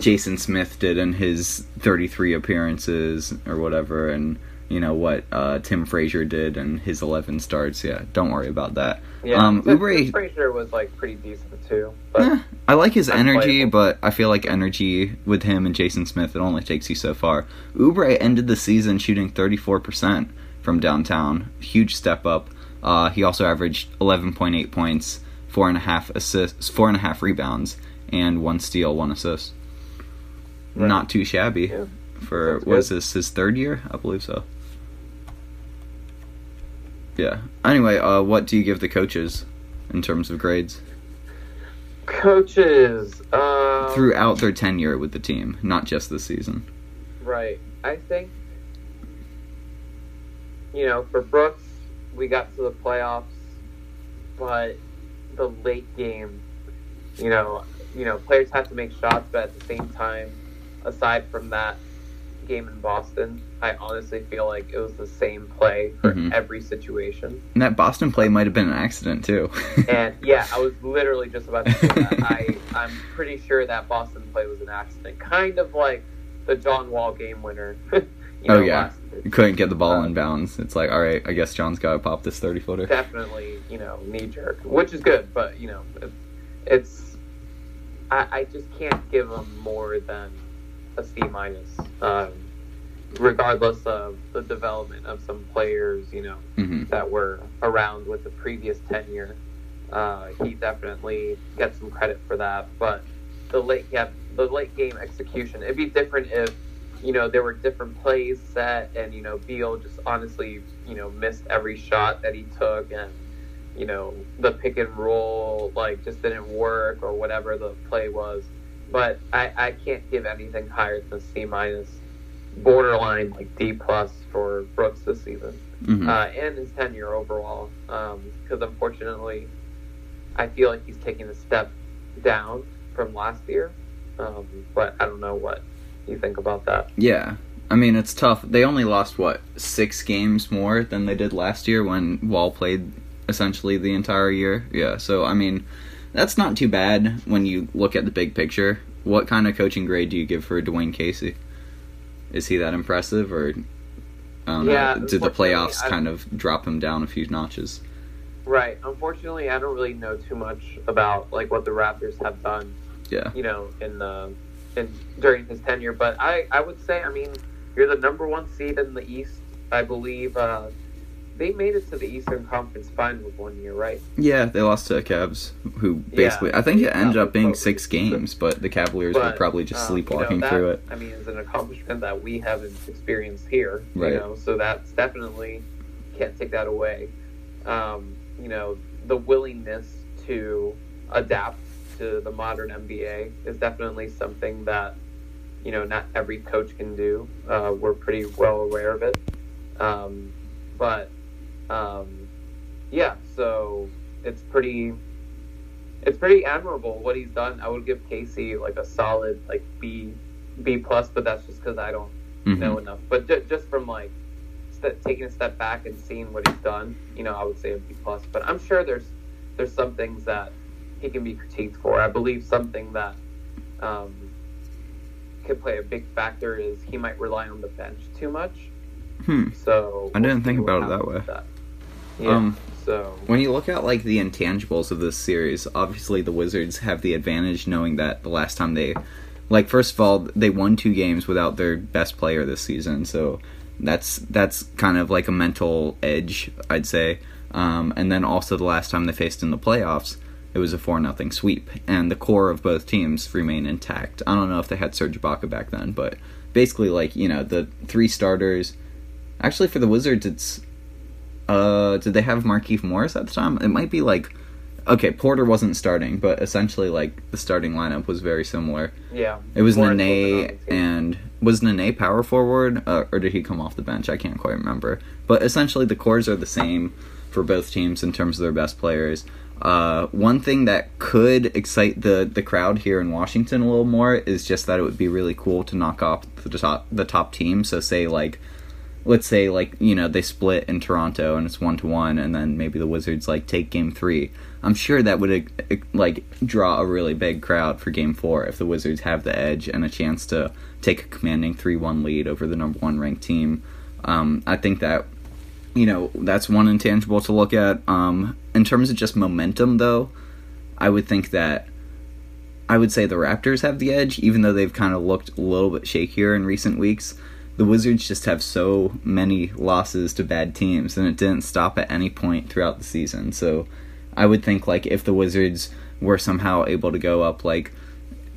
[SPEAKER 4] Jason Smith did in his 33 appearances or whatever, and you know what uh, Tim Frazier did and his 11 starts. Yeah, don't worry about that.
[SPEAKER 5] Yeah,
[SPEAKER 4] um,
[SPEAKER 5] Tim-
[SPEAKER 4] Oubre,
[SPEAKER 5] Tim Frazier was like pretty decent too. But
[SPEAKER 4] Eh, I like his energy,
[SPEAKER 5] Unplayable.
[SPEAKER 4] but I feel like energy with him and Jason Smith, it only takes you so far. Oubre ended the season shooting 34% from downtown. Huge step up. Uh, he also averaged 11.8 points, four and a half assists, four and a half rebounds, and one steal, one assist.
[SPEAKER 5] Right.
[SPEAKER 4] Not too shabby
[SPEAKER 5] Yeah.
[SPEAKER 4] for was this his third year? I believe so. Yeah. Anyway, uh, what do you give the coaches in terms of grades?
[SPEAKER 5] coaches, um,
[SPEAKER 4] throughout their tenure with the team, not just this season.
[SPEAKER 5] Right. I think, you know, for Brooks, we got to the playoffs, but the late game, you know, you know, players have to make shots, but at the same time, aside from that game in Boston, I honestly feel like it was the same play for
[SPEAKER 4] Mhm.
[SPEAKER 5] every situation.
[SPEAKER 4] And that Boston play might have been an accident too.
[SPEAKER 5] And yeah, I was literally just about to say that. I I'm pretty sure that Boston play was an accident, kind of like the John Wall game winner. you
[SPEAKER 4] oh yeah,
[SPEAKER 5] last
[SPEAKER 4] you couldn't get the ball in bounds. It's like, all right, I guess John's got to pop this thirty footer.
[SPEAKER 5] definitely you know knee jerk, which is good, but you know it's, it's I, I just can't give him more than a C minus, um, regardless of the development of some players, you know,
[SPEAKER 4] hmm
[SPEAKER 5] that were around with the previous tenure. Uh, he definitely gets some credit for that, but the late yeah, the late game execution. It'd be different if you know, there were different plays set, and you know, Beal just honestly, you know, missed every shot that he took, and you know, the pick and roll like just didn't work or whatever the play was. But I, I can't give anything higher than C minus, borderline like D plus for Brooks this season,
[SPEAKER 4] Mhm.
[SPEAKER 5] uh, and his tenure overall. Because unfortunately, I feel like he's taking a step down from last year. Um, but I don't know what you think about that.
[SPEAKER 4] Yeah. I mean, it's tough. They only lost, what, six games more than they did last year when Wall played essentially the entire year? Yeah, so, I mean, that's not too bad when you look at the big picture. What kind of coaching grade do you give for Dwane Casey? Is he that impressive, or I don't
[SPEAKER 5] Yeah,
[SPEAKER 4] know? Did the playoffs
[SPEAKER 5] I-
[SPEAKER 4] kind of drop him down a few notches?
[SPEAKER 5] Right. Unfortunately, I don't really know too much about like what the Raptors have done,
[SPEAKER 4] Yeah.
[SPEAKER 5] you know, in the in during his tenure. But I I would say, I mean, you're the number one seed in the East. I believe uh, they made it to the Eastern Conference Finals one year, right?
[SPEAKER 4] Yeah, they lost to the Cavs, who
[SPEAKER 5] Yeah.
[SPEAKER 4] basically I think it ended up being six games, but the Cavaliers were probably just
[SPEAKER 5] um, you know,
[SPEAKER 4] sleepwalking
[SPEAKER 5] that,
[SPEAKER 4] through it.
[SPEAKER 5] I mean, it's an accomplishment that we haven't experienced here.
[SPEAKER 4] Right.
[SPEAKER 5] You know, so that's definitely can't take that away. Um, you know, the willingness to adapt to the modern NBA is definitely something that you know not every coach can do. Uh, we're pretty well aware of it, um, but um, yeah, so it's pretty it's pretty admirable what he's done. I would give Casey like a solid like B B plus, but that's just because I don't
[SPEAKER 4] Mhm.
[SPEAKER 5] know enough. But ju- just from like st- taking a step back and seeing what he's done, you know, I would say a B plus. But I'm sure there's there's some things that he can be critiqued for. I believe something that um, could play a big factor is he might rely on the bench too much.
[SPEAKER 4] Hmm.
[SPEAKER 5] So
[SPEAKER 4] I didn't think about it that way.
[SPEAKER 5] that. Yeah.
[SPEAKER 4] Um,
[SPEAKER 5] so
[SPEAKER 4] When you look at like the intangibles of this series, obviously the Wizards have the advantage knowing that the last time they like first of all, they won two games without their best player this season. So that's that's kind of like a mental edge, I'd say. Um, and then also the last time they faced in the playoffs, it was a four nothing sweep, and the core of both teams remain intact. I don't know if they had Serge Ibaka back then, but basically, like you know, the three starters. Actually, for the Wizards, it's uh, did they have Markieff Morris at the time? It might be like, okay, Porter wasn't starting, but essentially like the starting lineup was very similar.
[SPEAKER 5] yeah,
[SPEAKER 4] It was
[SPEAKER 5] Morris
[SPEAKER 4] Nene and was Nene power forward, uh, or did he come off the bench? I can't quite remember. But essentially, the cores are the same for both teams in terms of their best players. Uh, one thing that could excite the the crowd here in Washington a little more is just that it would be really cool to knock off the top the top team. So say like let's say like you know they split in Toronto and it's one to one, and then maybe the Wizards like take Game Three. I'm sure that would uh, like draw a really big crowd for Game Four if the Wizards have the edge and a chance to take a commanding three one lead over the number one ranked team. Um, I think that you know that's one intangible to look at. Um, in terms of just momentum, though, I would think that I would say the Raptors have the edge, even though they've kind of looked a little bit shakier in recent weeks. The Wizards just have so many losses to bad teams, and it didn't stop at any point throughout the season. So I would think like if the Wizards were somehow able to go up like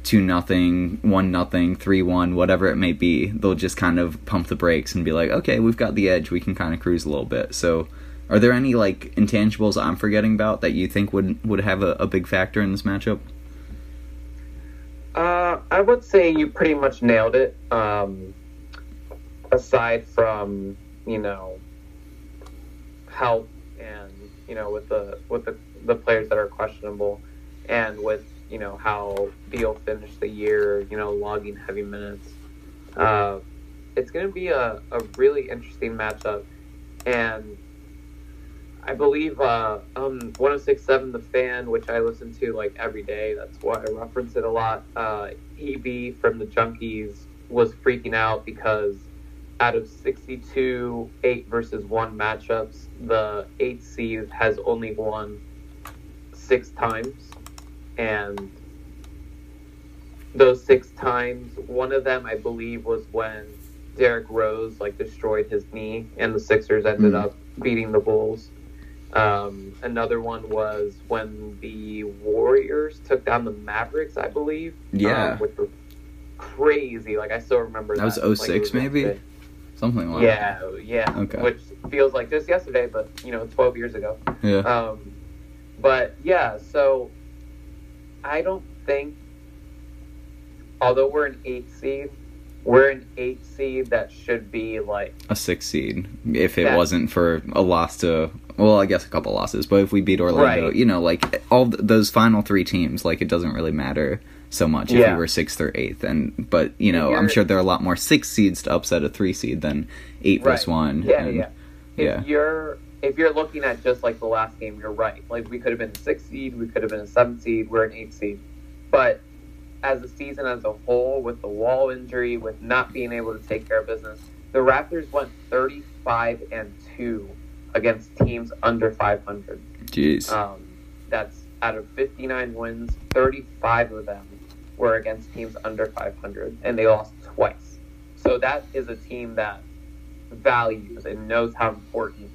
[SPEAKER 4] two nothing, one nothing, three one, whatever it may be, they'll just kind of pump the brakes and be like, okay, we've got the edge, we can kind of cruise a little bit. So, are there any like intangibles I'm forgetting about that you think would would have a, a big factor in this matchup?
[SPEAKER 5] Uh, I would say you pretty much nailed it. Um, aside from you know health and you know with the with the the players that are questionable, and with you know how Beal finished the year, you know logging heavy minutes. Uh, it's going to be a, a really interesting matchup, and I believe uh, um, 1067 The Fan, which I listen to like every day. That's why I reference it a lot. Uh, EB from the Junkies was freaking out because out of 62 8 versus 1 matchups, the 8 seed has only won six times. And those six times, one of them, I believe, was when Derrick Rose like destroyed his knee, and the Sixers ended
[SPEAKER 4] Mhm.
[SPEAKER 5] up beating the Bulls. Um, another one was when the Warriors took down the Mavericks, I believe.
[SPEAKER 4] Yeah.
[SPEAKER 5] um, with the crazy. Like I still remember
[SPEAKER 4] That was
[SPEAKER 5] that. Like, it
[SPEAKER 4] 06 maybe?
[SPEAKER 5] yesterday.
[SPEAKER 4] Something like
[SPEAKER 5] Yeah, yeah.
[SPEAKER 4] Okay.
[SPEAKER 5] Which feels like just yesterday, but you know, 12 years ago.
[SPEAKER 4] Yeah.
[SPEAKER 5] Um, but yeah, so I don't think, although we're an eight seed, we're an eight seed that should be like
[SPEAKER 4] a six seed if it
[SPEAKER 5] That-
[SPEAKER 4] wasn't for a loss to well i guess a couple losses but if we beat orlando
[SPEAKER 5] Right.
[SPEAKER 4] you know like all th- those final three teams like it doesn't really matter so much if
[SPEAKER 5] Yeah.
[SPEAKER 4] we were sixth or eighth and but you know i'm sure there are a lot more six seeds to upset a three seed than eight versus one
[SPEAKER 5] Yeah,
[SPEAKER 4] and-
[SPEAKER 5] yeah. If
[SPEAKER 4] yeah.
[SPEAKER 5] you're if you're looking at just like the last game, you're right. Like we could have been a six seed, we could have been a seven seed, we're an eight seed. But as a season as a whole, with the wall injury, with not being able to take care of business, the Raptors went 35 and two against teams under 500.
[SPEAKER 4] jeez
[SPEAKER 5] Um, that's out of 59 wins, 35 of them were against teams under 500, and they lost twice. So that is a team that values and knows how important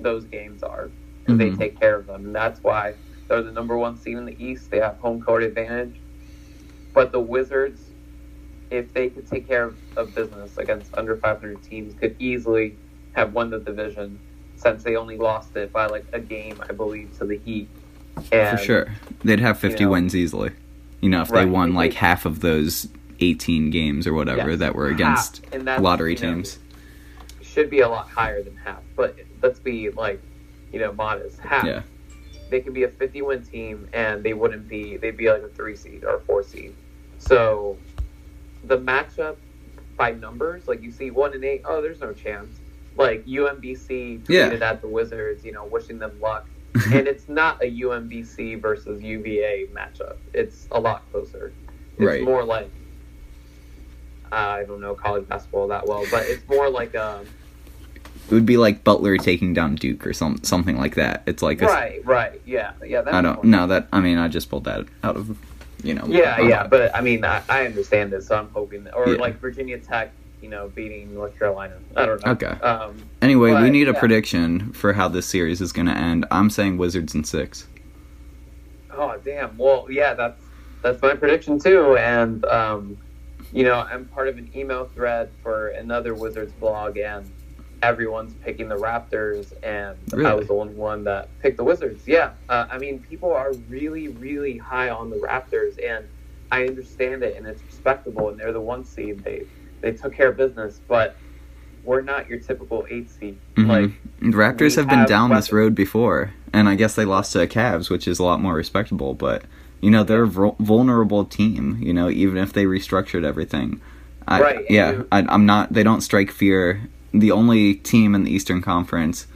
[SPEAKER 5] those games are because
[SPEAKER 4] Mhm.
[SPEAKER 5] they take care of them. And that's why they're the number one seed in the East. They have home court advantage. But the Wizards, if they could take care of, of business against under 500 teams, could easily have won the division since they only lost it by like a game, I believe, to the Heat. And
[SPEAKER 4] for sure they'd have 50
[SPEAKER 5] you know-
[SPEAKER 4] wins easily you know if they won like half of those 18 games or whatever
[SPEAKER 5] Yes.
[SPEAKER 4] that were against lottery
[SPEAKER 5] you know,
[SPEAKER 4] teams
[SPEAKER 5] should be a lot higher than half. But let's be like, you know, modest. Half.
[SPEAKER 4] yeah
[SPEAKER 5] They could be a 50 win team and they wouldn't be, they'd be like a three seed or a four seed. So the matchup by numbers, like you see one and eight, oh, there's no chance. Like UMBC
[SPEAKER 4] Yeah.
[SPEAKER 5] tweeted at the Wizards, you know, wishing them luck. And it's not a UMBC versus UVA matchup. It's a lot closer. It's
[SPEAKER 4] Right.
[SPEAKER 5] more like I don't know college basketball that well, but it's more like um
[SPEAKER 4] it would be like butler taking down duke or some, something like that it's like a,
[SPEAKER 5] right, right, yeah, yeah.
[SPEAKER 4] I don't know that. I mean, I just pulled that out of, you know.
[SPEAKER 5] Yeah,
[SPEAKER 4] uh,
[SPEAKER 5] yeah, but I mean, I, I understand this, so I'm hoping that, or
[SPEAKER 4] Yeah.
[SPEAKER 5] like Virginia Tech, you know, beating North Carolina. I don't know.
[SPEAKER 4] Okay.
[SPEAKER 5] Um,
[SPEAKER 4] Anyway, we need a
[SPEAKER 5] yeah.
[SPEAKER 4] prediction for how this series is going to end. I'm saying Wizards in six.
[SPEAKER 5] Oh damn! Well, yeah, that's that's my prediction too, and um, you know, I'm part of an email thread for another Wizards blog, and everyone's picking the Raptors, and I was the only one that picked the Wizards. Yeah, uh, I mean, people are really, really high on the Raptors, and I understand it, and it's respectable, and they're the one seed. They they took care of business, but we're not your typical eight seed.
[SPEAKER 4] Mhm.
[SPEAKER 5] Like,
[SPEAKER 4] The Raptors
[SPEAKER 5] we
[SPEAKER 4] have been
[SPEAKER 5] have
[SPEAKER 4] down this road before, and I guess they lost to the Cavs, which is a lot more respectable. But you know, they're a vul- vulnerable team. You know, even if they restructured everything. I,
[SPEAKER 5] Right,
[SPEAKER 4] Yeah,
[SPEAKER 5] you-
[SPEAKER 4] I, I'm not. They don't strike fear. The only team in the Eastern Conference.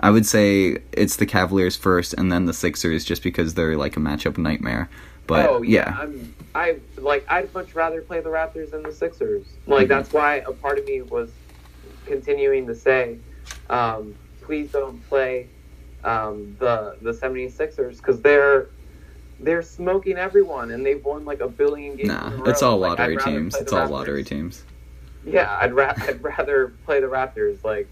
[SPEAKER 4] I would say it's the Cavaliers first, and then the Sixers, just because they're like a matchup nightmare. But
[SPEAKER 5] oh yeah, I'm I like I'd much rather play the Raptors than the Sixers. Like
[SPEAKER 4] Mhm.
[SPEAKER 5] that's why a part of me was continuing to say, um, please don't play um, the the 76ers because they're they're smoking everyone and they've won like a billion games.
[SPEAKER 4] nah, it's all lottery
[SPEAKER 5] rather
[SPEAKER 4] teams. It's all
[SPEAKER 5] Raptors.
[SPEAKER 4] lottery teams.
[SPEAKER 5] Yeah, I'd ra- I'd rather play the Raptors. Like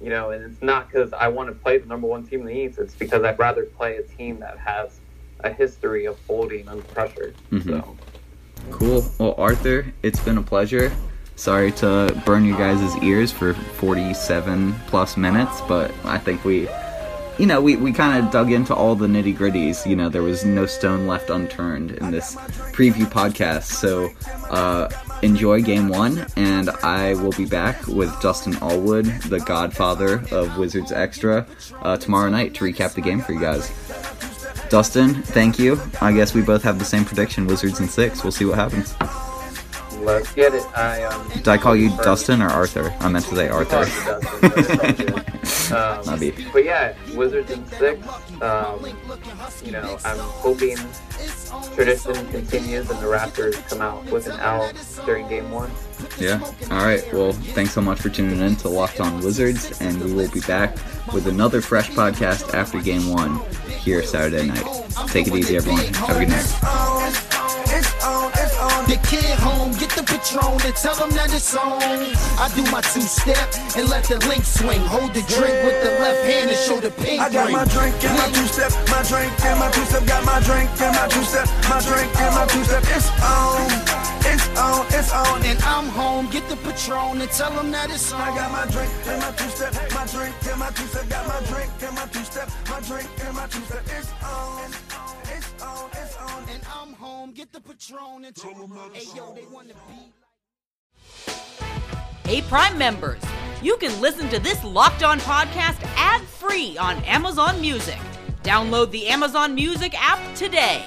[SPEAKER 5] you know, and it's not because I want to play the number one team in the East. It's because I'd rather play a team that has a history of folding under pressure.
[SPEAKER 4] Mhm.
[SPEAKER 5] So.
[SPEAKER 4] Cool. Well, Arthur, it's been a pleasure. Sorry to burn you guys' ears for 47 plus minutes, but I think we, you know, we, we kind of dug into all the nitty gritties. You know, there was no stone left unturned in this preview podcast. So, uh, enjoy game one, and I will be back with Dustin Allwood, the godfather of Wizards Extra, uh, tomorrow night to recap the game for you guys. Dustin, thank you. I guess we both have the same prediction, Wizards in six. We'll see what happens.
[SPEAKER 5] Let's get it. I um.
[SPEAKER 4] Did I call you Dustin or Arthur? I meant to say Arthur.
[SPEAKER 5] But it's all good. Um, but yeah, Wizards in six. Um, you know, I'm hoping tradition continues and the Raptors come out with an L during Game One.
[SPEAKER 4] Yeah. All right. Well, thanks so much for tuning in to Locked On Wizards, and we will be back with another fresh podcast after Game One here Saturday night. Take it easy, everyone. Have a good night.
[SPEAKER 7] The kid home, get the Patron and tell them that it's on. I do my two step and let the link swing. Hold the drink with the left hand and show the pink
[SPEAKER 8] I got
[SPEAKER 7] ring.
[SPEAKER 8] my drink and my two step, my drink and my two step, got my drink and my two step, my drink and my two step. It's on, It's on, it's on.
[SPEAKER 7] And I'm home, get the Patron and tell them that it's on.
[SPEAKER 8] I got my drink and my two step, my drink and my two step, got my drink and my two step, my drink and my two step. It's on, it's on, it's on.
[SPEAKER 7] And I'm home, get the Patron and tell them Hey yo, they wanna be
[SPEAKER 6] Hey, Prime members, you can listen to this Locked On podcast ad free on Amazon Music. Download the Amazon Music app today.